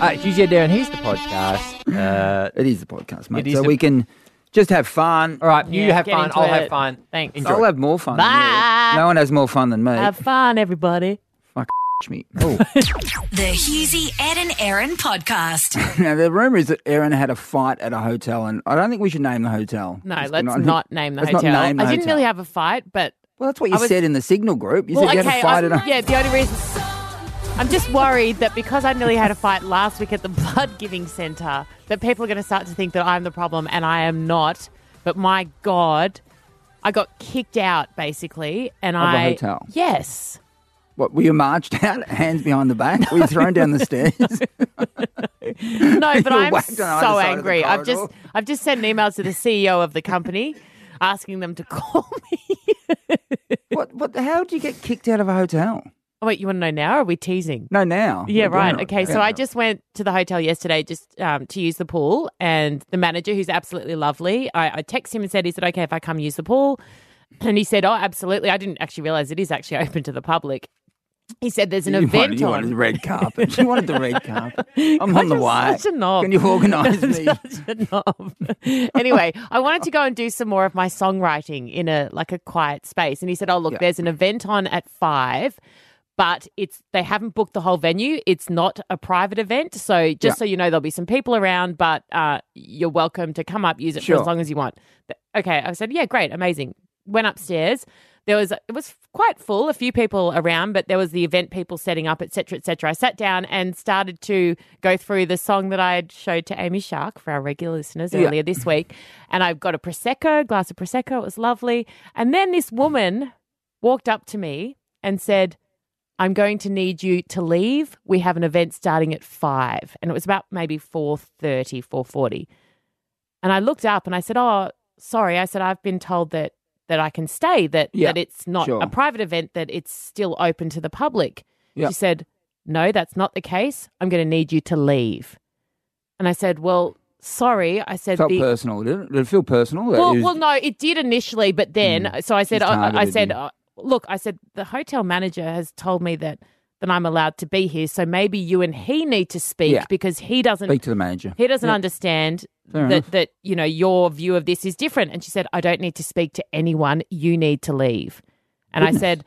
Uh, Hughes, yeah, Darren, here's the podcast. Uh, It is the podcast, mate. It is so the- we can just have fun. all right, you Yeah, have get fun. into I'll have it. fun. Thanks. Enjoy. I'll have more fun. than you. Bye. No one has more fun than me. Have fun, everybody. Fuck me. Oh. The Hughesy, Ed and Erin podcast. now the rumor is that Erin had a fight at a hotel, and I don't think we should name the hotel. No, Just let's not- not, name the let's not hotel. name the I didn't hotel. really have a fight, but Well, that's what you I was- said in the signal group. You well, said you had a fight I, at a. yeah, the only reason I'm just worried that because I nearly had a fight last week at the blood giving centre, that people are going to start to think that I'm the problem, and I am not. But my God, I got kicked out basically, and the I hotel? yes. What were you marched out, hands behind the back? Were you thrown down the stairs? No, but I'm whacked on either so of the angry. I've just. I've just sent an email to the CEO of the company asking them to call me. what? What? How did you get kicked out of a hotel? Oh, wait, you want to know now? Or are we teasing? No, now. Yeah, Well, right. Okay, so Yeah. I just went to the hotel yesterday just um, to use the pool, and the manager, who's absolutely lovely, I, I texted him and said, "Is it okay if I come use the pool?" And he said, "Oh, absolutely." I didn't actually realize it is actually open to the public. He said, "There's an you event wanted, you on." wanted the red carpet. You wanted the red carpet. I'm on the You're. Such a knob. Can you organise me? Such a knob. anyway, I wanted to go and do some more of my songwriting in a like a quiet space, and he said, "Oh, look, there's an event on at five, but it's they haven't booked the whole venue. It's not a private event, so just Yeah. so you know, there'll be some people around, but uh, you're welcome to come up, use it for as long as you want." Okay, I said, "Yeah, great, amazing." Went upstairs. There was it was quite full, a few people around, but there was the event people setting up, etc., etc. I sat down and started to go through the song that I had showed to Amy Shark for our regular listeners Yeah. earlier this week, and I've got a prosecco, glass of prosecco. It was lovely, and then this woman walked up to me and said, I'm going to need you to leave. We have an event starting at five. And it was about maybe 4.30, 4.40. And I looked up and I said, oh, sorry. I said, I've been told that that I can stay, that, Yeah, that it's not sure. a private event, that it's still open to the public. Yeah. She said, no, that's not the case. I'm going to need you to leave. And I said, well, sorry. I said, felt the, personal, did it? Did it feel personal? Well, was- well, no, it did initially, but then so I said, I, I said, uh, look, I said the hotel manager has told me that that I'm allowed to be here, so maybe you and he need to speak Yeah. because he doesn't Speak to the manager. he doesn't Yeah. understand Fair that enough. that you know your view of this is different. And she said, I don't need to speak to anyone. You need to leave. And I said,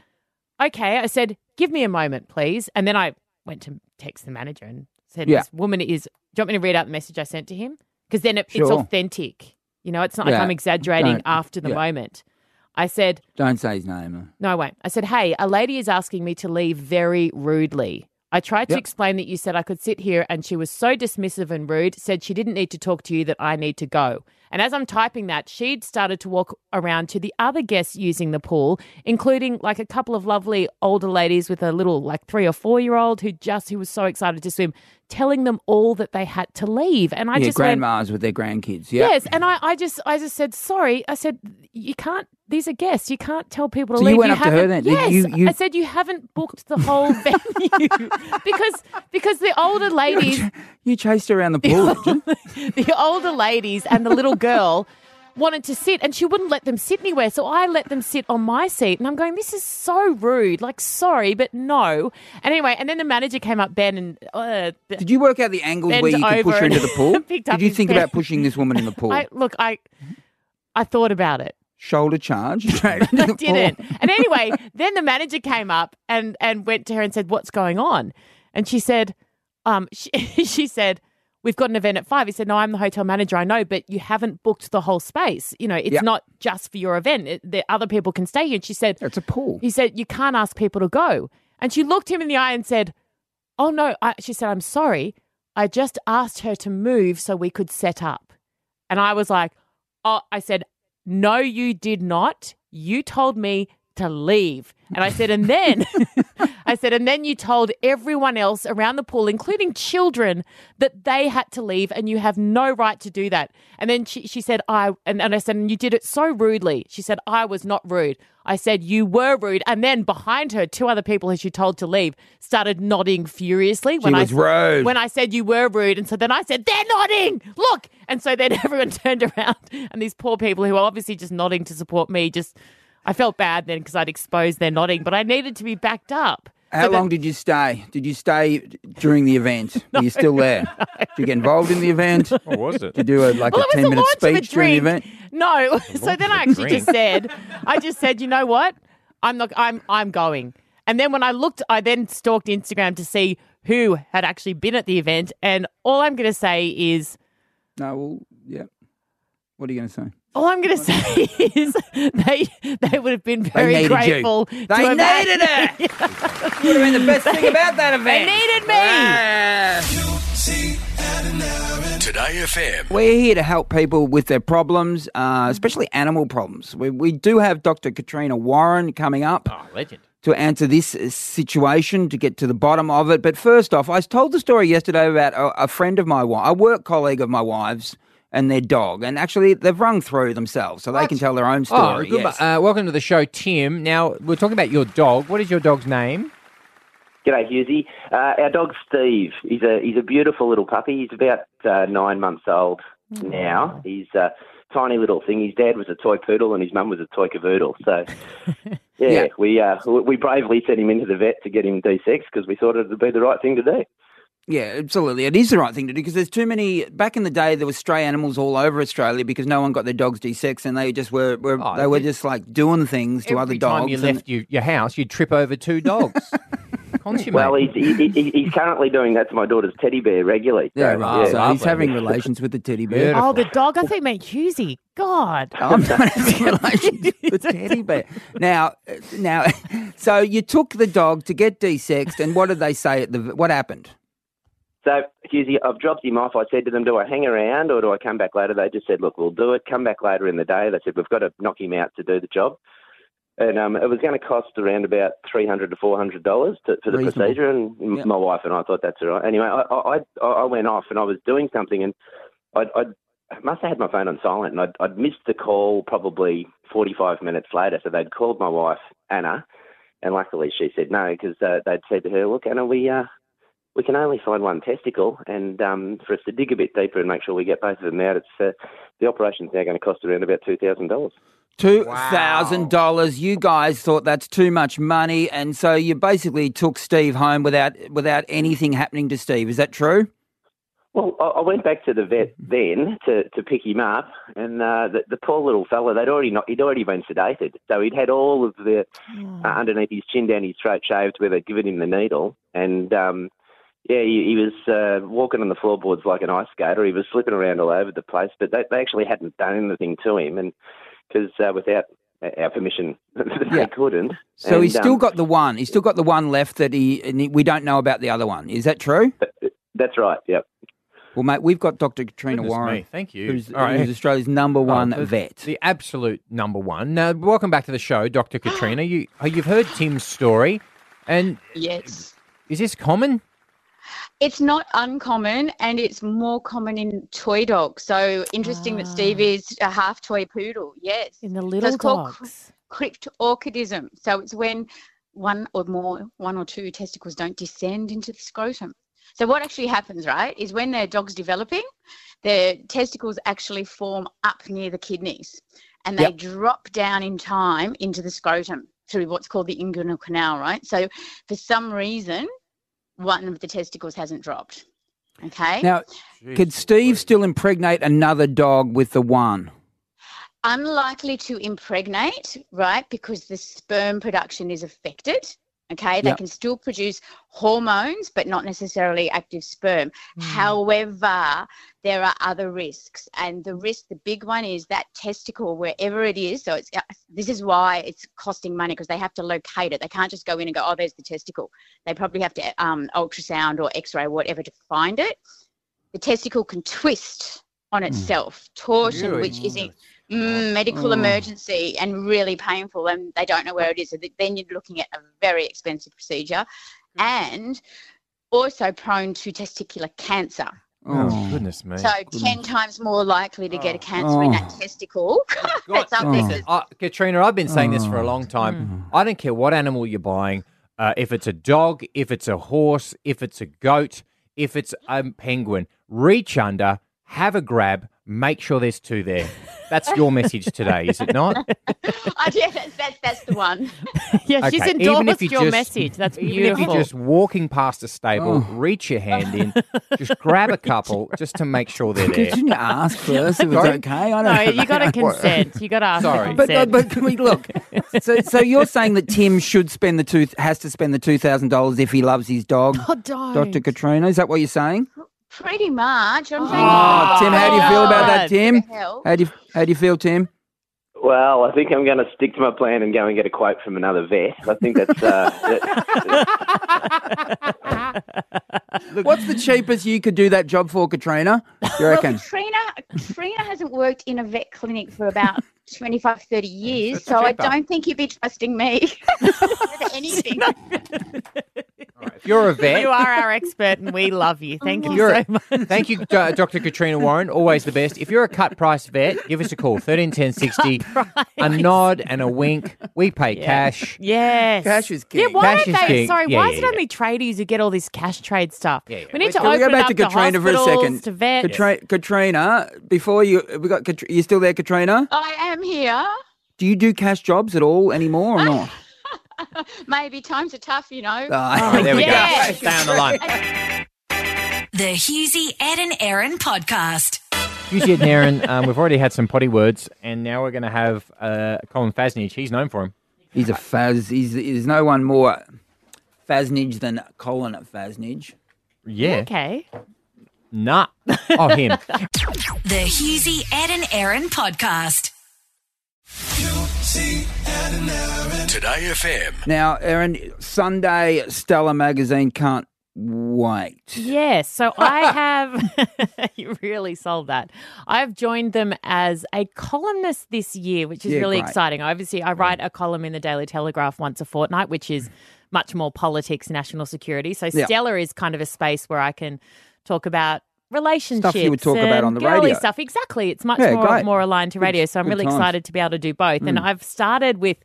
okay. I said, give me a moment, please. And then I went to text the manager and said, Yeah. this woman is. Do you want me to read out the message I sent to him? Because then it, it's authentic. You know, it's not like I'm exaggerating after the yeah. moment. I said, Don't say his name. no, I won't. I said, hey, a lady is asking me to leave very rudely. I tried to Yep. explain that you said I could sit here, and she was so dismissive and rude, said she didn't need to talk to you, that I need to go. And as I'm typing that, she'd started to walk around to the other guests using the pool, including like a couple of lovely older ladies with a little, like three or four year old who just, who was so excited to swim, telling them all that they had to leave. And I yeah, just went, grandmas with their grandkids. Yeah. Yes, and I, I just I just said sorry. I said you can't. These are guests. You can't tell people to So you leave. went up to her then? Yes, you- you- I said you haven't booked the whole venue because because the older ladies, You chased around the pool, you? the older ladies, and the little girl. Wanted to sit and she wouldn't let them sit anywhere. So I let them sit on my seat. And I'm going, this is so rude. Like, sorry, but no. And anyway, and then the manager came up, Ben, and uh, Did you work out the angles Bent where you could push her into the pool? Did you think pen. about pushing this woman in the pool? I look, I I thought about it. Shoulder charge I didn't. And anyway, then the manager came up and and went to her and said, "What's going on?" And she said, "Um, she, she said." We've got an event at five. He said, No, I'm the hotel manager. I know, but you haven't booked the whole space. You know, it's Yeah. not just for your event. It, the other people can stay here. And she said, It's a pool. He said, You can't ask people to go. And she looked him in the eye and said, Oh, no. I, she said, I'm sorry. I just asked her to move so we could set up. And I was like, Oh, I said, No, you did not. You told me to leave. And I said, And then I said, And then you told everyone else around the pool, including children, that they had to leave and you have no right to do that. And then she, she said, I, and, and I said, And you did it so rudely. She said, I was not rude. I said, You were rude. And then behind her, two other people who she told to leave started nodding furiously when was I rude. When I said you were rude. And so then I said, They're nodding. Look. And so then everyone turned around and these poor people who are obviously just nodding to support me just I felt bad then because I'd exposed their nodding, but I needed to be backed up. How So the- long did you stay? Did you stay during the event? Were you still there? Did you get involved in the event? What was it? Did you do a, like Well, a 10 the minute launch a speech during the event? No. so then I of a actually just said, I just said, you know what? I'm not. I'm. I'm going. And then when I looked, I then stalked Instagram to see who had actually been at the event. And all I'm going to say is, No, well, yeah. What are you going to say? All I'm going to say is, they they would have been very needed you. grateful. to They have needed it. Would have been the best thing about that event. They needed me. Ah. 2Day FM. We're here to help people with their problems, uh, especially animal problems. We, we do have Dr. Katrina Warren coming up Oh, legend. to answer this uh, situation, to get to the bottom of it. But first off, I told the story yesterday about a, a friend of my wife, a work colleague of my wife's, and their dog. And actually, they've rung through themselves, so they can tell their own Oh, story. good. yes. Uh, welcome to the show, Tim. Now, we're talking about your dog. What is your dog's name? G'day, Hughesy. Uh, our dog Steve. He's a he's a beautiful little puppy. He's about uh, nine months old now. He's a tiny little thing. His dad was a toy poodle and his mum was a toy cavoodle. So, yeah, Yeah. we uh, we bravely sent him into the vet to get him de-sexed because we thought it would be the right thing to do. Yeah, absolutely. It is the right thing to do because there's too many. Back in the day, there were stray animals all over Australia because no one got their dogs de-sexed, and they just were, were Oh, they were just like doing things to other dogs. Every other time dogs. you and- left you, your house, you'd trip over two dogs. Well, he's he, he, he's currently doing that to my daughter's teddy bear regularly. yeah, So, right. So he's having relations with the teddy bear. Beautiful. Oh, the dog. I think meant Hughesy. God. I'm not having relations with the teddy bear. Now, now, so you took the dog to get de-sexed, and what did they say at the? What happened? So, Hughesy, I've dropped him off. I said to them, do I hang around or do I come back later? They just said, look, we'll do it. Come back later in the day. They said, we've got to knock him out to do the job. And um, it was going to cost around about 300 to $400 for the Reasonable. procedure. And Yeah. my wife and I thought that's all right. Anyway, I, I, I, went off and I was doing something and I, I must have had my phone on silent and I'd, I'd missed the call probably 45 minutes later. So they'd called my wife, Anna, and luckily she said no because uh, they'd said to her, look, Anna, we, uh, we can only find one testicle, and um, for us to dig a bit deeper and make sure we get both of them out, it's uh, the operation's now going to cost around about two thousand dollars. Two thousand dollars. You guys thought that's too much money, and so you basically took Steve home without without anything happening to Steve. Is that true? Well, I, I went back to the vet then to, to pick him up, and uh, the, the poor little fella, they'd already not, he'd already been sedated, so he'd had all of the uh, underneath his chin down his throat shaved where they'd given him the needle, and um, yeah, he, he was uh, walking on the floorboards like an ice skater. He was slipping around all over the place, but they, they actually hadn't done anything to him, and because uh, without our permission, they Yeah. couldn't. So And, he's still um, got the one. He's still got the one left that he, and he- we don't know about the other one. Is that true? That's right. Yep. Well, mate, we've got Dr. Katrina Goodness Warren, me, Thank you. who's, All right. who's Australia's number one Oh, the- vet. The absolute number one. Now, welcome back to the show, Dr. Katrina. You, uh, you've heard Tim's story, and Yes. is this common? It's not uncommon and it's more common in toy dogs. So interesting that Steve ah. is a half toy poodle. Yes. In the So little it's called dogs. crypt orchidism. So it's when one or more, one or two testicles don't descend into the scrotum. So what actually happens, right, is when their dog's developing, their testicles actually form up near the kidneys and they Yep. drop down in time into the scrotum through what's called the inguinal canal, right? So for some reason, one of the testicles hasn't dropped. Okay. Now, could Steve still impregnate another dog with the one? unlikely to impregnate, right? Because the sperm production is affected. Okay, they Yep. can still produce hormones, but not necessarily active sperm. Hmm. However, there are other risks, and the risk, the big one, is that testicle, wherever it is. So it's uh, this is why it's costing money because they have to locate it. They can't just go in and go, oh, there's the testicle. They probably have to um, ultrasound or X-ray, whatever, to find it. The testicle can twist on itself, torsion, Really? which is a mm, medical Oh. emergency and really painful, and they don't know where it is. So then you're looking at a very expensive procedure, and also prone to testicular cancer. Oh, goodness me. So ten times more likely to get a cancer in that Oh. testicle. God, It's something uh, Katrina, I've been saying this for a long time. I don't care what animal you're buying, uh, if it's a dog, if it's a horse, if it's a goat, if it's a penguin, reach under, have a grab, make sure there's two there. That's your message today, is it not? oh, yeah, that's, that's, that's the one. yeah, she's Okay, even endorsed if you your just- message. That's beautiful. Even if you're just walking past a stable, Oh. reach your hand in, just grab a couple just to make sure they're there. Didn't you ask first if it's Sorry? okay? I don't no, know. you got to consent. You got to ask Sorry. for But, consent. but can we look? So, so you're saying that Tim should spend the two has to spend the two thousand dollars if he loves his dog, oh. Dr. Katrina? Is that what you're saying? Oh, Pretty much. I'm saying, Oh, Tim, how do you feel about that, Tim? How do you how do you feel, Tim? Well, I think I'm going to stick to my plan and go and get a quote from another vet. I think that's. Uh, that- What's the cheapest you could do that job for, Katrina? You Well. Katrina, Katrina hasn't worked in a vet clinic for about 25, 30 years, That's so I don't think you'd be trusting me with anything. If you're a vet, you are our expert, and we love you. Thank you so much. Thank you, uh, Do- Dr. Katrina Warren. Always the best. If you're a cut price vet, give us a call. Thirteen ten sixty. A nod and a wink. We pay cash. Yes. Cash is Yeah, why Cash don't is they? king. Sorry, Yeah, why yeah, is it yeah. only tradies who get all this cash trade stuff? Yeah, yeah. We need to Can we open go back up to to Katrina for a hospitals, second? To vets. Katra- Katrina, before you, we got. Katr- you still there, Katrina? I am here. Do you do cash jobs at all anymore or not? Maybe times are tough, you know. Ah, All right, there we Yes. go. Stay on the line. The Hughesy, Ed and Erin podcast. Hughesy Ed and Erin, um, we've already had some potty words, and now we're going to have uh, Colin Fassnidge. He's known for him. He's a Faz. He's, there's no one more Fassnidge than Colin Fassnidge. Yeah. Okay. Nah. Oh, him. The Hughesy, Ed and Erin podcast. 2Day FM. Now, Erin, Sunday Stella magazine can't wait. Yes. So I have, you really sold that. I've joined them as a columnist this year, which is Yeah, really great. exciting. Obviously, I write a column in the Daily Telegraph once a fortnight, which is much more politics, national security. So Yeah. Is kind of a space where I can talk about relationships would talk about on the girly radio. stuff. Exactly. It's much Yeah, more great. more aligned to radio. So I'm really times. Mm. excited to be able to do both. And I've started with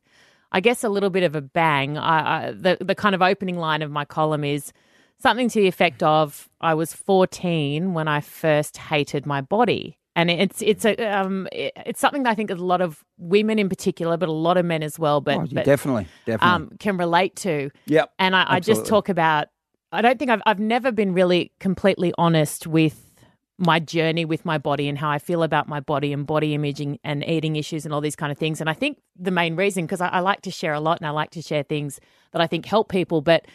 I guess a little bit of a bang. I, I, the the kind of opening line of my column is something to the effect of I was 14 when I first hated my body. And it's it's a um it's something that I think a lot of women in particular, but a lot of men as well, but, Oh, but definitely, definitely. um, can relate to. yep. And I, I just talk about. I don't think I've I've never been really completely honest with my journey with my body and how I feel about my body and body imaging and eating issues and all these kind of things. And I think the main reason, because I, I like to share a lot and I like to share things that I think help people, but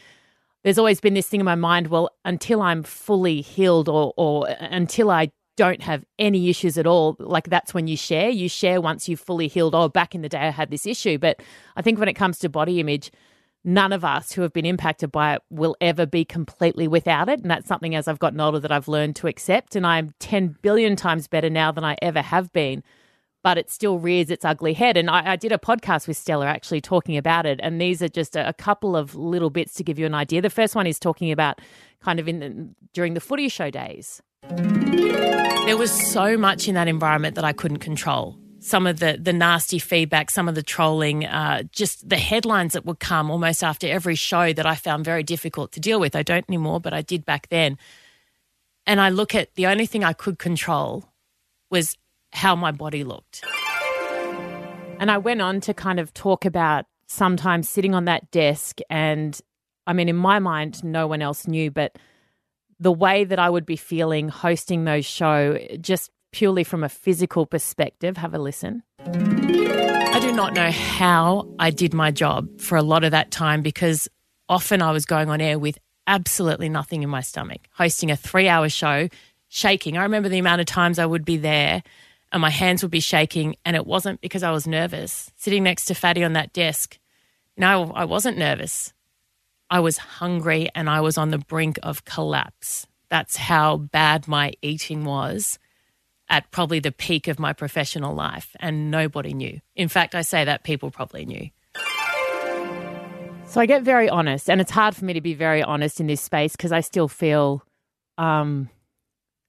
there's always been this thing in my mind. Well, until I'm fully healed or or uh, until I don't have any issues at all, like that's when you share. You share once you've fully healed. Oh, back in the day I had this issue, but I think when it comes to body image none of us who have been impacted by it will ever be completely without it. And that's something as I've gotten older that I've learned to accept. And I'm 10 billion times better now than I ever have been. But it still rears its ugly head. And I, I did a podcast with Stella actually talking about it. And these are just a, a couple of little bits to give you an idea. The first one is talking about kind of in the, during the footy show days. There was so much in that environment that I couldn't control. Some of the the nasty feedback, some of the trolling, uh, just the headlines that would come almost after every show that I found very difficult to deal with. I don't anymore, but I did back then. And I look at the only thing I could control was how my body looked. And I went on to kind of talk about sometimes sitting on that desk and I mean in my mind no one else knew but the way that I would be feeling hosting those show just purely from a physical perspective. Have a listen. I do not know how I did my job for a lot of that time because often I was going on air with absolutely nothing in my stomach hosting a 3 hour show shaking. I remember the amount of times I would be there and my hands would be shaking and it wasn't because I was nervous. Sitting next to Fatty on that desk no I wasn't nervous. I was hungry and I was on the brink of collapse. That's how bad my eating was at probably the peak of my professional life, and nobody knew. In fact, I say that people probably knew. So I get very honest, and it's hard for me to be very honest in this space because I still feel um,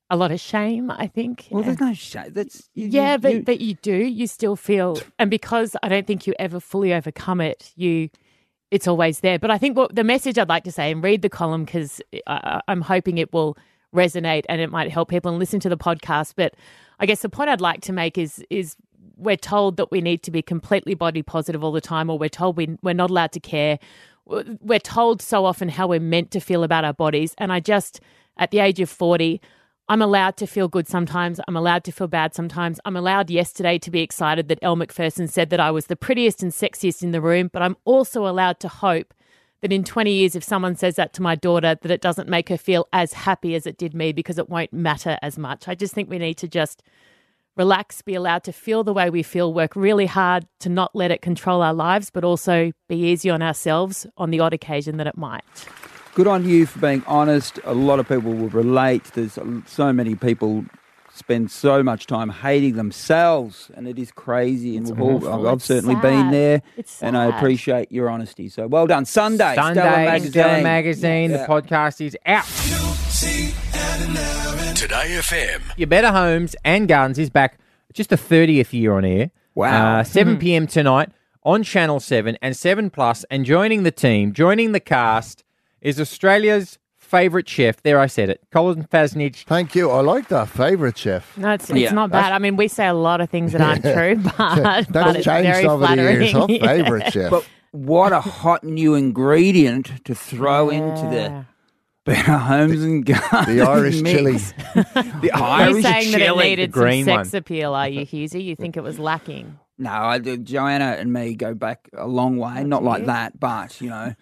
a lot of shame, I think. Well, there's no shame. That's you, Yeah, you- but you- but you do. You still feel, and because I don't think you ever fully overcome it, you it's always there. But I think what the message I'd like to say and read the column because I'm hoping it will resonate and it might help people and listen to the podcast. But I guess the point I'd like to make is is we're told that we need to be completely body positive all the time, or we're told we, we're not allowed to care. We're told so often how we're meant to feel about our bodies. And I just, at the age of 40, I'm allowed to feel good sometimes. I'm allowed to feel bad sometimes. I'm allowed yesterday to be excited that Elle Macpherson said that I was the prettiest and sexiest in the room, but I'm also allowed to hope that in 20 years, if someone says that to my daughter, that it doesn't make her feel as happy as it did me because it won't matter as much. I just think we need to just relax, be allowed to feel the way we feel, work really hard to not let it control our lives, but also be easy on ourselves on the odd occasion that it might. Good on you for being honest. A lot of people will relate. There's so many people spend so much time hating themselves, and it is crazy. And we've all, awful. I've, I've It's certainly been there, It's and I appreciate your honesty. So well done. Sunday, Sunday, Stella Magazine. Stella Magazine. Yeah. The podcast is out. 2Day FM. Your Better Homes and Gardens is back just the 30th year on air. Wow. Uh, 7 p.m. tonight on Channel 7 and 7 Plus. And joining the team, joining the cast, is Australia's favourite chef. There, I said it. Colin Fassnidge. Thank you. I like that. Favourite chef. No, it's, it's Yeah, not bad. I mean, we say a lot of things that aren't true, but, but That's it's changed very over the years. Huh? Yeah. Favourite chef. But what a hot new ingredient to throw into the Better Homes and Gardens. the Irish mix. chili. The Are you Irish saying that it chili. needed the green some sex one. appeal, are you, Hughesy? You think it was lacking? No, I, do- Joanna and me go back a long way. Not like that, but you know,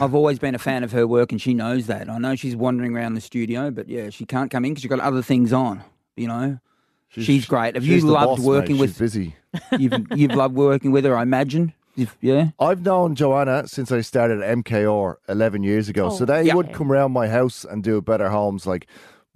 I've always been a fan of her work, and she knows that. I know she's wandering around the studio, but yeah, she can't come in because she's got other things on. You know, she's, great. Have she's you the loved boss, working mate. with? She's busy. You've you've loved working with her, I imagine. If, yeah, I've known Joanna since I started at MKR 11 years ago. Oh, so they Yeah. would come round my house and do Better Homes, like with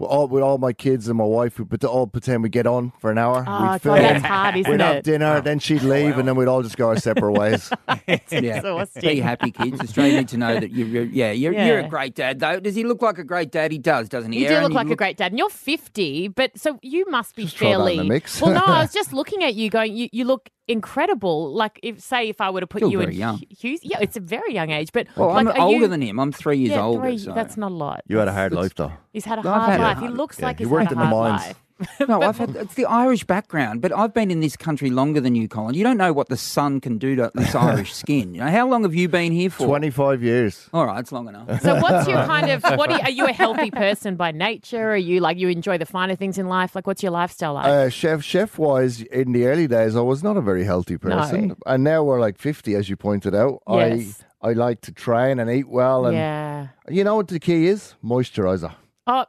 all, with all my kids and my wife. We'd all pretend we'd get on for an hour. Oh, we'd God, that's hard, isn't We'd have it? dinner, then she'd leave, and then we'd all just go our separate ways. yeah. exhausting. Be happy, kids. Australia need to know that you're. you're yeah, you're, you're a great dad, though. Does he look like a great dad? He does, doesn't he? You do look like a great dad, and you're 50, but so you must be Just throw that in fairly. the mix. well, no, I was just looking at you, going, you, you look incredible. Like, if say, if I were to put Still you very in young. Hughes, yeah, it's a very young age, but Well, like, I'm are older you, than him. I'm three years yeah, older. three- so. That's not a lot. You had a hard life, though. He's had a I've hard had a life. hard- he looks yeah, like he he's worked had a in the mines. life. No, I've had it's the Irish background, but I've been in this country longer than you, Colin. You don't know what the sun can do to this Irish skin. You know, how long have you been here for? 25 years. All right, it's long enough. So what's your kind of what are you, are you a healthy person by nature? Are you like you enjoy the finer things in life? Like what's your lifestyle like? Uh, chef chef wise, in the early days, I was not a very healthy person, No. and now we're like fifty, as you pointed out. Yes. I I like to train and eat well, and yeah. you know what the key is? Moisturizer. Oh,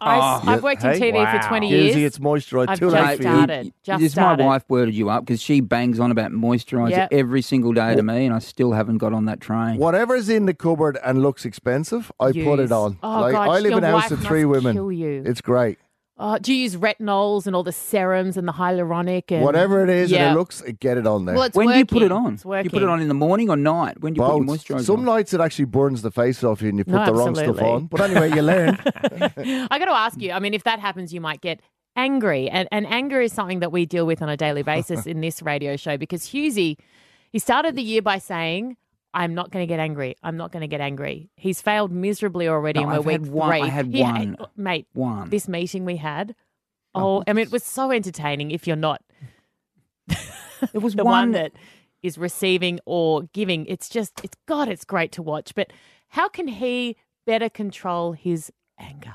I, Oh, ah. have worked in TV wow. for 20 years. Usually it's moisturizer. I've Too just late started. Just this started. my wife worded you up because she bangs on about moisturiser Yep. every single day to me, and I still haven't got on that train. Whatever's in the cupboard and looks expensive, I put Use. it on. Oh, like God, I live your in a house wife of three must women. kill you. It's great. Oh, do you use retinols and all the serums and the hyaluronic and Whatever it is yeah. and it looks, get it on there. Well, it's when do you put it on? It's Do you put it on in the morning or night? When do you Both. put your moisturiser Some on? nights it actually burns the face off you and you put No, the wrong stuff on. But anyway, you learn. I got to ask you. I mean, if that happens, you might get angry, and and anger is something that we deal with on a daily basis in this radio show. Because Hughesy, he started the year by saying, "I'm not going to get angry. I'm not going to get angry." He's failed miserably already, No, and we're I've week had one- I had He one. mate. One. This meeting we had. Oh, I mean, it was so entertaining. If you're not It was the one one that is receiving or giving. It's just, it's God, it's great to watch. But how can he better control his anger?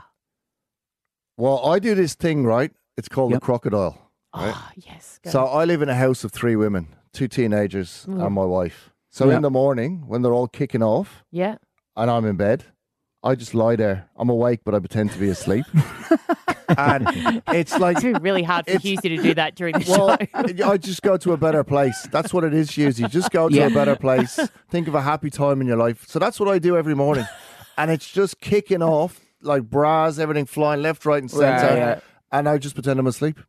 well, I do this thing, right? It's called Yep. the crocodile. Right? Oh, yes. go. So I live in a house of three women, two teenagers, Mm. and my wife. So Yeah. in the morning, when they're all kicking off yeah. and I'm in bed, I just lie there. I'm awake, but I pretend to be asleep. and it's like, It's really hard for It's- Hughesy to do that during the well, show. I just go to a better place. That's what it is, Hughes. You just go to Yeah. a better place. Think of a happy time in your life. So that's what I do every morning. And it's just kicking off, like bras, everything flying left, right, and Yeah, centre. yeah. And I just pretend I'm asleep.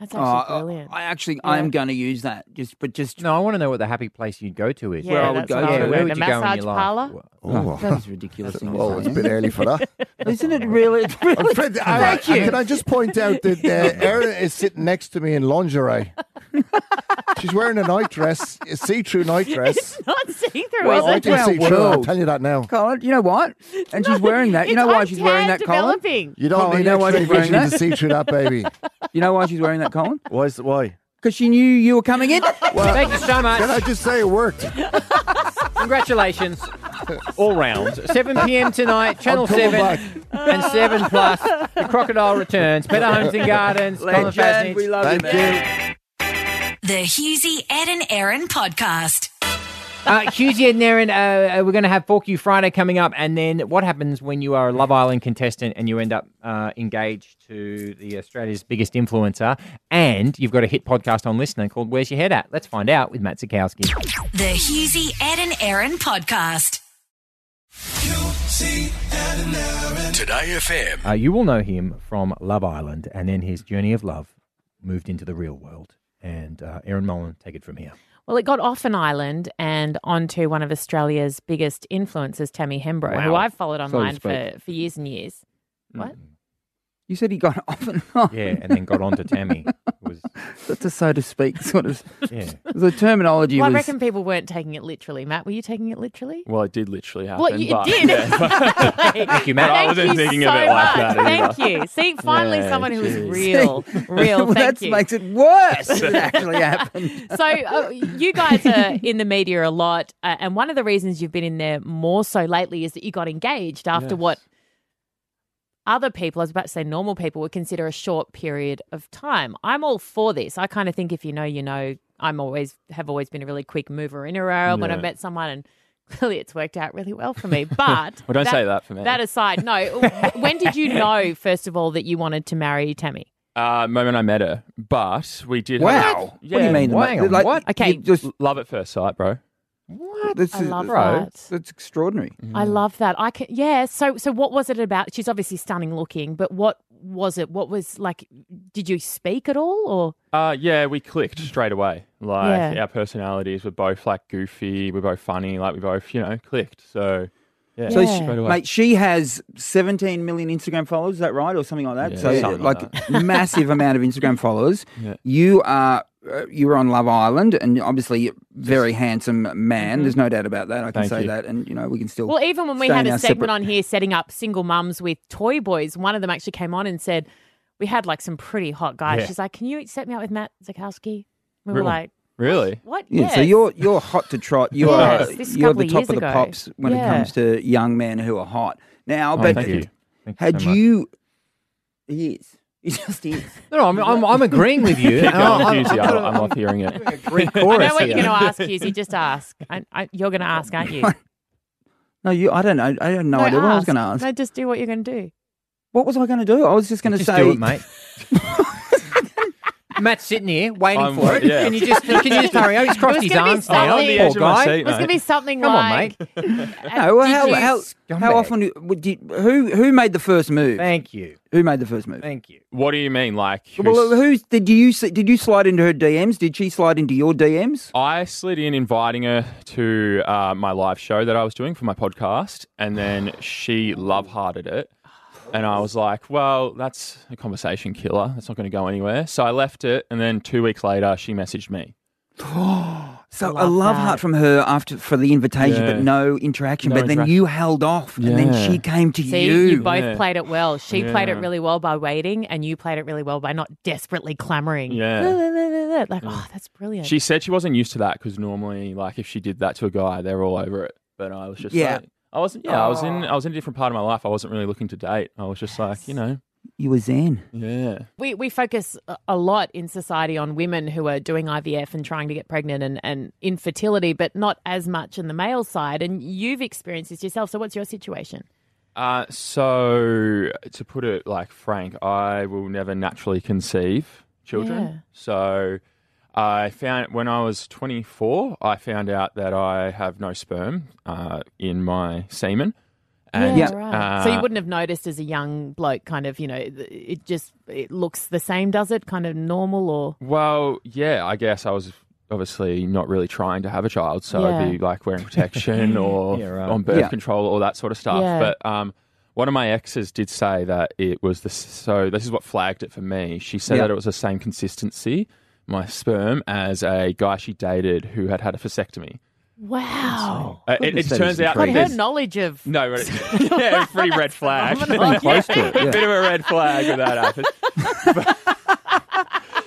That's Oh, actually brilliant. I actually, Yeah. I'm going to use that. Just, but just No, I want to know what the happy place you'd go to is. yeah, where I would that's go what to. Yeah, where would the you go in massage your life? parlor. Oh, That's ridiculous. thing to oh, it's say. a bit early for that. Isn't it really? It's really I'm Fred, I- Thank you. Can I just point out that uh, Erin is sitting next to me in lingerie? She's wearing a nightdress, a see-through nightdress. It's not see through, Well, I is can it? Wow, see through. I'll tell you that now. Colin, you know what? And she's wearing that. You know why she's wearing that, Colin? You don't need know why she's wearing vision to that? see through that baby. You know why she's wearing that, Colin? Why? Why? Because she knew you were coming in. Well, Thank you so much. Can I just say it worked? Congratulations. All round. 7 p.m. tonight, Channel 7 back. and 7 Plus. The Crocodile returns. Better Homes and Gardens. Colin Legend, we Fassnidge. love you, Thank man. you. The Hughesy, Ed and Erin podcast. Uh, Hughesy and Naren, uh, uh, we're going to have Fork You Friday coming up. And then what happens when you are a Love Island contestant and you end up uh, engaged to the Australia's biggest influencer and you've got a hit podcast on LiSTNR called Where's Your Head At? Let's find out with Matt Zukowski. The Hughesy, Ed and Erin podcast. 2Day FM. Uh, you will know him from Love Island and then his journey of love moved into the real world. And uh, Erin Molan, take it from here. Well, it got off an island and onto one of Australia's biggest influencers, Tammy Hembrow, who I've followed to online for, for years and years. What? Mm. You said he got off and on. Yeah, and then got on to Tammy. It was That's a so to speak sort of. yeah. The terminology Well, I reckon people weren't taking it literally. Matt, were you taking it literally? Well, it did literally happen. Well, you but, did. Yeah, Thank you, Matt. I Thank wasn't you thinking so of it like much. that either. Thank you. See, finally, Yeah, someone who is cheers. real, real. well, that makes it worse. it actually happened. so uh, you guys are in the media a lot, uh, and one of the reasons you've been in there more so lately is that you got engaged after Yes. what other people, I was about to say normal people, would consider a short period of time. I'm all for this. I kind of think if you know, you know. I'm always have always been a really quick mover in a row when I met someone, and clearly it's worked out really well for me. But Well, don't say that for me. That aside, no. when did you know, first of all, that you wanted to marry Tammy? Uh, moment I met her, but we did. Wow. Have, What do you mean? Wow, hang on, Like, what? Okay. you Just, Love at first sight, bro. This I is- love bro. that. That's extraordinary. I love that. I can, yeah. So, so what was it about? She's obviously stunning looking, but what was it? What was like? Did you speak at all, or Uh, yeah, we clicked straight away. Like Yeah. our personalities were both like goofy. We're both funny. Like we both, you know, clicked. So yeah, So, Yeah. she, mate, she has 17 million Instagram followers. Is that right, or something like that? Yeah, so, something like, like massive amount of Instagram followers. Yeah. You are. Uh, you were on Love Island, and obviously, very handsome man. There's no doubt about that. I can Thank say you. that, and you know, we can still. well, even when we had a segment separate- on here setting up single mums with toy boys, one of them actually came on and said we had like some pretty hot guys. Yeah. She's like, "Can you set me up with Matt Zukowski?" We were Really? like, really. "What? Yeah, so you're you're hot to trot. You are uh, this you're couple the of top years of the ago. pops when Yeah. it comes to young men who are hot. Now, Oh, but thank you. Thank you had so much. you? He is. He just is. No, no, I'm, I'm, I'm agreeing with you. Keep And going, I- I'm- Hughesy. I'm- I, I love hearing it. I'm- Greek I chorus know what here. you're going to ask, Hughesy. Just ask. I, I, you're going to ask, aren't you? No, you. I don't know. I had no, idea what I was ask. going to ask. No, just do what you're going to do. What was I going to do? I was just going to Just say. do it, mate. Matt's sitting here waiting I'm- for it. yeah. Can you just can you just hurry up? He's crossed his arms something- now. I'm on the Poor edge of my guy. seat. It was going to be something Come on, like. mate. No, well, how, how, Scumbag. how often do- would you, who who made the first move? Thank you. Who made the first move? Thank you. What do you mean? Like, Well, who's- who's did you did you slide into her DMs? Did she slide into your DMs? I slid in inviting her to uh, my live show that I was doing for my podcast, and then she love hearted it. And I was like, well, that's a conversation killer. That's not going to go anywhere. So I left it, and then two weeks later, she messaged me. So I a love love that. heart from her after for the invitation, but no interaction. No but then interaction. you held off, and then she came to See, you. you, both Yeah. played it well. She played it Yeah. really well by waiting, and you played it really well by not desperately clamoring. Yeah. Like, oh, that's brilliant. She said she wasn't used to that because normally, like, if she did that to a guy, they're all over it. But I was just Yeah. like, I wasn't. Yeah, I was in. I was in a different part of my life. I wasn't really looking to date. I was just like, you know, you were zen. yeah. we, we focus a- a lot in society on women who are doing IVF and trying to get pregnant and, and infertility, but not as much in the male side. And you've experienced this yourself. So, what's your situation? Uh, so to put it like frank, I will never naturally conceive children. Yeah. So I found when I was 24, I found out that I have no sperm uh, in my semen. And, yeah, right. so you uh, wouldn't have noticed as a young bloke, kind of, you know, it just it looks the same, does it? Kind of normal, or Well, yeah, I guess I was obviously not really trying to have a child, so I'd be like wearing protection or Yeah, right. on birth Yeah. control, all that sort of stuff. Yeah. But um, one of my exes did say that it was the so this is what flagged it for me. She said Yeah. that it was the same consistency my sperm as a guy she dated who had had a vasectomy. Wow. Uh, it, it Goodness, that turns is out But that her there's knowledge of no, right, yeah, pretty red flag. phenomenal. Close to it. Yeah. Bit of a red flag when that happened.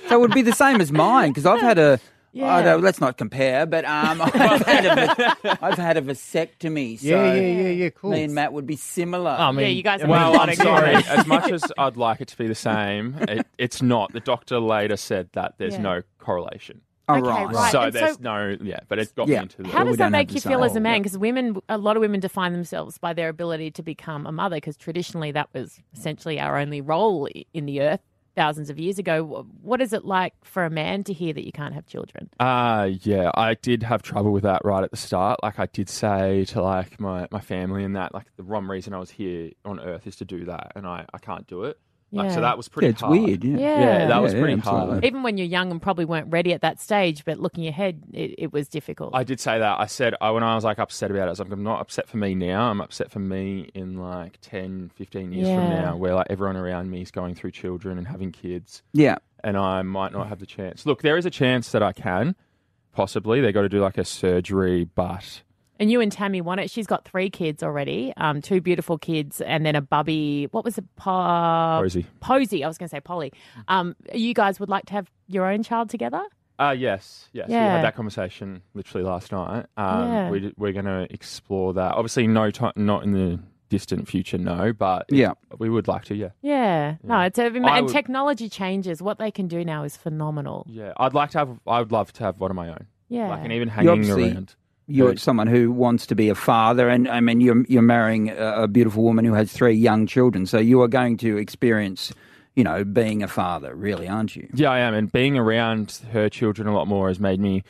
So it would be the same as mine because I've had a. Yeah. I don't- let's not compare, but um, I've, had a, I've had a vasectomy. So Yeah, yeah, yeah, yeah. Cool. Me and Matt would be similar. I mean, Yeah, you guys have Well, I'm sorry. As much as I'd like it to be the same, it, it's not. The doctor later said that there's Yeah. no correlation. oh, Okay, right. right. So and there's so- no, yeah, but it's got Yeah. me into the. How does that make you feel as a man? Because women, a lot of women define themselves by their ability to become a mother. Because traditionally, that was essentially our only role in the earth thousands of years ago. What is it like for a man to hear that you can't have children? Uh yeah, I did have trouble with that right at the start. Like I did say to like my, my family and that, like the one reason I was here on Earth is to do that, and I, I can't do it. Like Yeah. so that was pretty. Yeah, it's hard. weird. Yeah. Yeah. Yeah, that was pretty yeah, hard. Even when you're young and probably weren't ready at that stage, but looking ahead, it, it was difficult. I did say that. I said I, when I was like upset about it, I was like, I'm not upset for me now. I'm upset for me in like 10, 15 years from now, where like everyone around me is going through children and having kids, Yeah. and I might not have the chance. Look, there is a chance that I can, possibly. They've got to do like a surgery, but and you and Tammy want it. She's got three kids already, um, two beautiful kids, and then a bubby. What was it? Po- Posey. Posey. I was going to say Polly. Um, you guys would like to have your own child together? Uh, yes, yes. We had that conversation literally last night. Um, Yeah. we, we're going to explore that. Obviously, no time, not in the distant future, no, but Yeah. we would like to, yeah. Yeah. No, Yeah. it's a, and would- technology changes. What they can do now is phenomenal. Yeah, I'd like to have, I would love to have one of my own. Yeah. Like, and even You hanging around. You're Right. someone who wants to be a father, and I mean, you're you're marrying a, a beautiful woman who has three young children. So you are going to experience, you know, being a father, really, aren't you? Yeah, I am. And being around her children a lot more has made me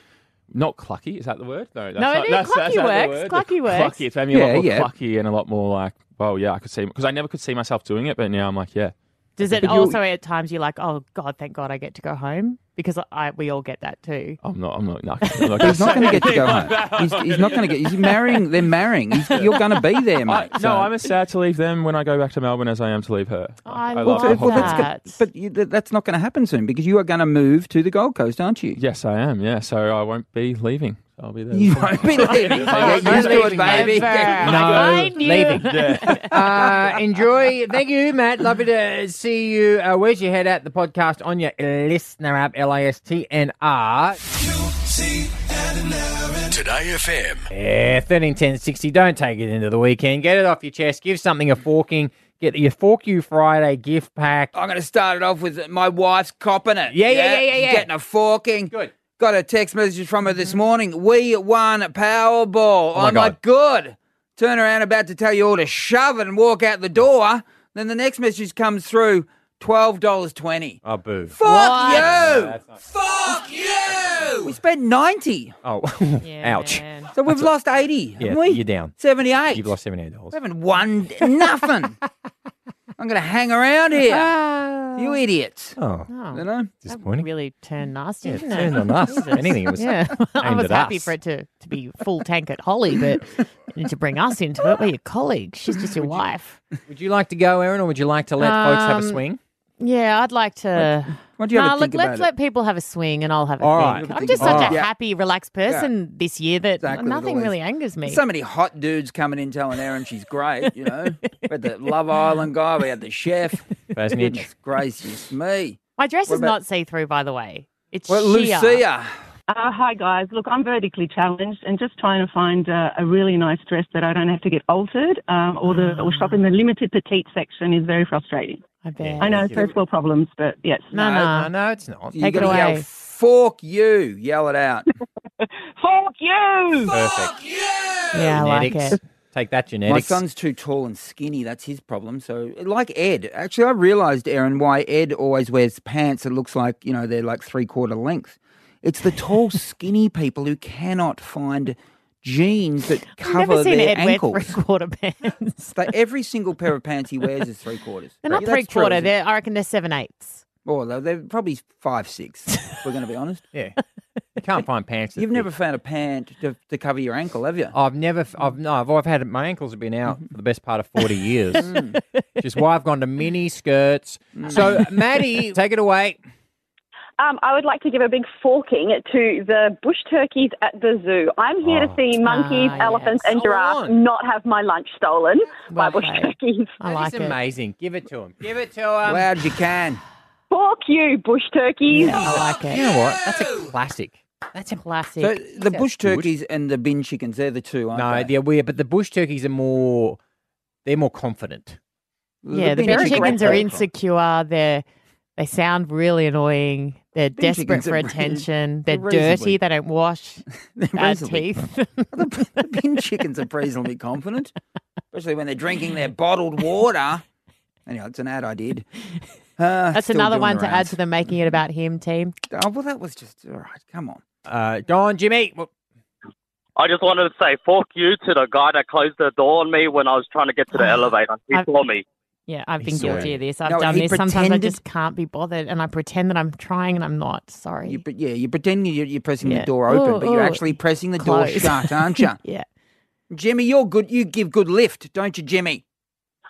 not clucky. Is that the word? No, that's No, not, is. that's, Clucky that's not the works. word. Clucky works. Clucky. It's made me a Yeah, lot more yeah. clucky and a lot more like, well, yeah, I could see because I never could see myself doing it, but now I'm like, yeah, Does it But also at times you're like, oh God, thank God I get to go home because I we all get that too. I'm not, I'm not, no, I'm not He's not going to get to go home. He's, he's not going to get. He's marrying. They're marrying. He's, you're going to be there, I, mate. no, So- I'm as sad to leave them when I go back to Melbourne as I am to leave her. I love love the that. Well, that's But you, that- that's not going to happen soon because you are going to move to the Gold Coast, aren't you? Yes, I am. Yeah, so I won't be leaving. I'll be there. You won't be leaving. won't Get used be to it, leaving, baby. Never. No, leaving. Yeah. uh, enjoy. Thank you, Matt. Lovely to see you. Uh, where's your head at? The podcast on your listener app, L I S T N R. 2Day FM. Yeah, thirteen ten sixty. Don't take it into the weekend. Get it off your chest. Give something a forking. Get your Fork You Friday gift pack. I'm going to start it off with my wife's copping it. Yeah, yeah, yeah, yeah, She's yeah. Getting a forking. Good. Got a text message from her this mm-hmm. morning. We won Powerball. Oh my I'm like, God. good. Turn around, about to tell you all to shove it and walk out the door. Then the next message comes through. Twelve dollars twenty. Oh, boo. Fuck What? you! that's not- Fuck you! We spent ninety, Oh, Yeah, ouch. man. so we've lost eighty. Haven't we? you're down. Seventy-eight. You've lost seventy eight dollars. We haven't won nothing. I'm going to hang around here. you idiots. Oh, Oh, You know? that disappointing. really turned nasty, Yeah, it didn't it? turned on us. If anything, it was Yeah, I aimed was at happy us. for it to, to be full tank at Holly, but you need to bring us into it. We're your colleagues. She's just your wife. Would you like to go, Erin, or would you like to let folks have a Um, swing? Yeah, I'd like to. Why don't you have Nah, a look, think let's about let it? people have a swing, and I'll have a All think. right. I'm just such right. a Yeah. happy, relaxed person this year that Exactly, with nothing all really these- angers me. So many hot dudes coming in telling Erin she's great, you know. we had the Love Island guy, we had the chef. Fassnidge. Goodness gracious me. My dress What is about- not see through, by the way. It's Well, sheer. Lucia. Uh, hi guys. Look, I'm vertically challenged and just trying to find uh, a really nice dress that I don't have to get altered, um, or the or shop in the limited petite section is very frustrating. I bet. I know first world problems, but yes. No, No, no. no, it's not. You Take it gotta yell, away. Fork you. Yell it out. Fuck you! Perfect. Yeah, I like Genetics. it. Take that, genetics. My son's too tall and skinny. That's his problem. So, like Ed, actually, I realised, Erin, why Ed always wears pants that looks like you know they're like three quarter length. It's the tall, skinny people who cannot find jeans that I've cover never seen their Ed ankles. wear three quarter pants. They- every single pair of pants he wears is three quarters. They're not Yeah, three that's true, quarter. They're, I reckon they're seven eighths. Oh, they're, they're probably five six. if we're going to be honest. Yeah. You can't find pants. You've fit. never found a pant to, to cover your ankle, have you? I've never. I've no. I've, I've had my ankles have been out for the best part of forty years. Mm. Which is why I've gone to mini skirts. So, Maddie, take it away. Um, I would like to give a big forking to the bush turkeys at the zoo. I'm here to see monkeys, Ah, elephants, yes. and Go giraffes on. not have my lunch stolen by bush Okay. turkeys. I like is it. amazing. Give it to them. Give it to them. Loud as you can. Fork you, bush turkeys. I like it. You know what? That's a classic. That's a Classic. So the That's bush good. turkeys and the bin chickens, they're the two, aren't no, they? they're weird, but the bush turkeys are more. They're more confident. yeah, the bin big chickens are insecure. They're they sound really annoying. They're Bin desperate for attention. They're they're reasonably- dirty. They don't wash. They're Bad reasonably- teeth. the, the bin chickens are reasonably confident, especially when they're drinking their bottled water. Anyway, it's an ad I did. Uh, That's another one to add to the making it about him team. Oh, well, that was just all right. Come on. Uh, go on, Jimmy. Well, I just wanted to say fuck you to the guy that closed the door on me when I was trying to get to the elevator. He I've- saw me. Yeah, I've been guilty sorry. of this. I've No, done he this. Sometimes I just can't be bothered, and I pretend that I'm trying, and I'm not. Sorry. You, but yeah, you're pretending you're, you're pressing Yeah. the door open, Ooh, but you're actually pressing the door shut, aren't you? yeah. Jimmy, you're good. You give good lift, don't you, Jimmy?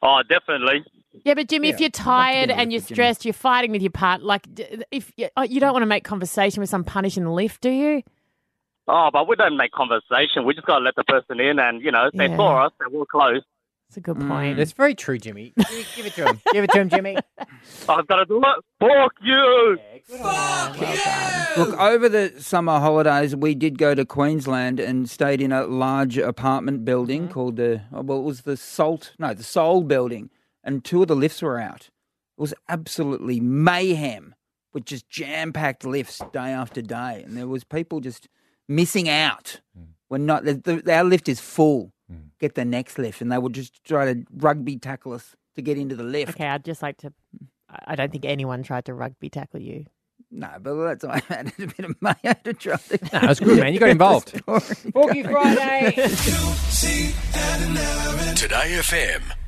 Oh, definitely. Yeah, but Jimmy, if you're tired and you're good Jimmy. stressed, you're fighting with your part. Like, if you, oh, you don't want to make conversation with some punishing the lift, do you? Oh, but we don't make conversation. We just got to let the person in and, you know, if they Yeah. saw us, then we'll close. It's a good Mm. point. that's very true, Jimmy. Give, give it to him. Give it to him, Jimmy. I've got to do it. Fuck you. Look, over the summer holidays, we did go to Queensland and stayed in a large apartment building Mm-hmm. called the, oh, well, it was the Salt, no, the Soul building. And two of the lifts were out. It was absolutely mayhem with just jam packed lifts day after day. And there was people just missing out. Mm. We're not, the, the, our lift is full. Mm. Get the next lift. And they would just try to rugby tackle us to get into the lift. Okay, I'd just like to. I I don't think anyone tried to rugby tackle you. No, but that's why I added a bit of mayo to try to. No, that's good, man. You got involved. Story Fork You Friday. 2Day FM.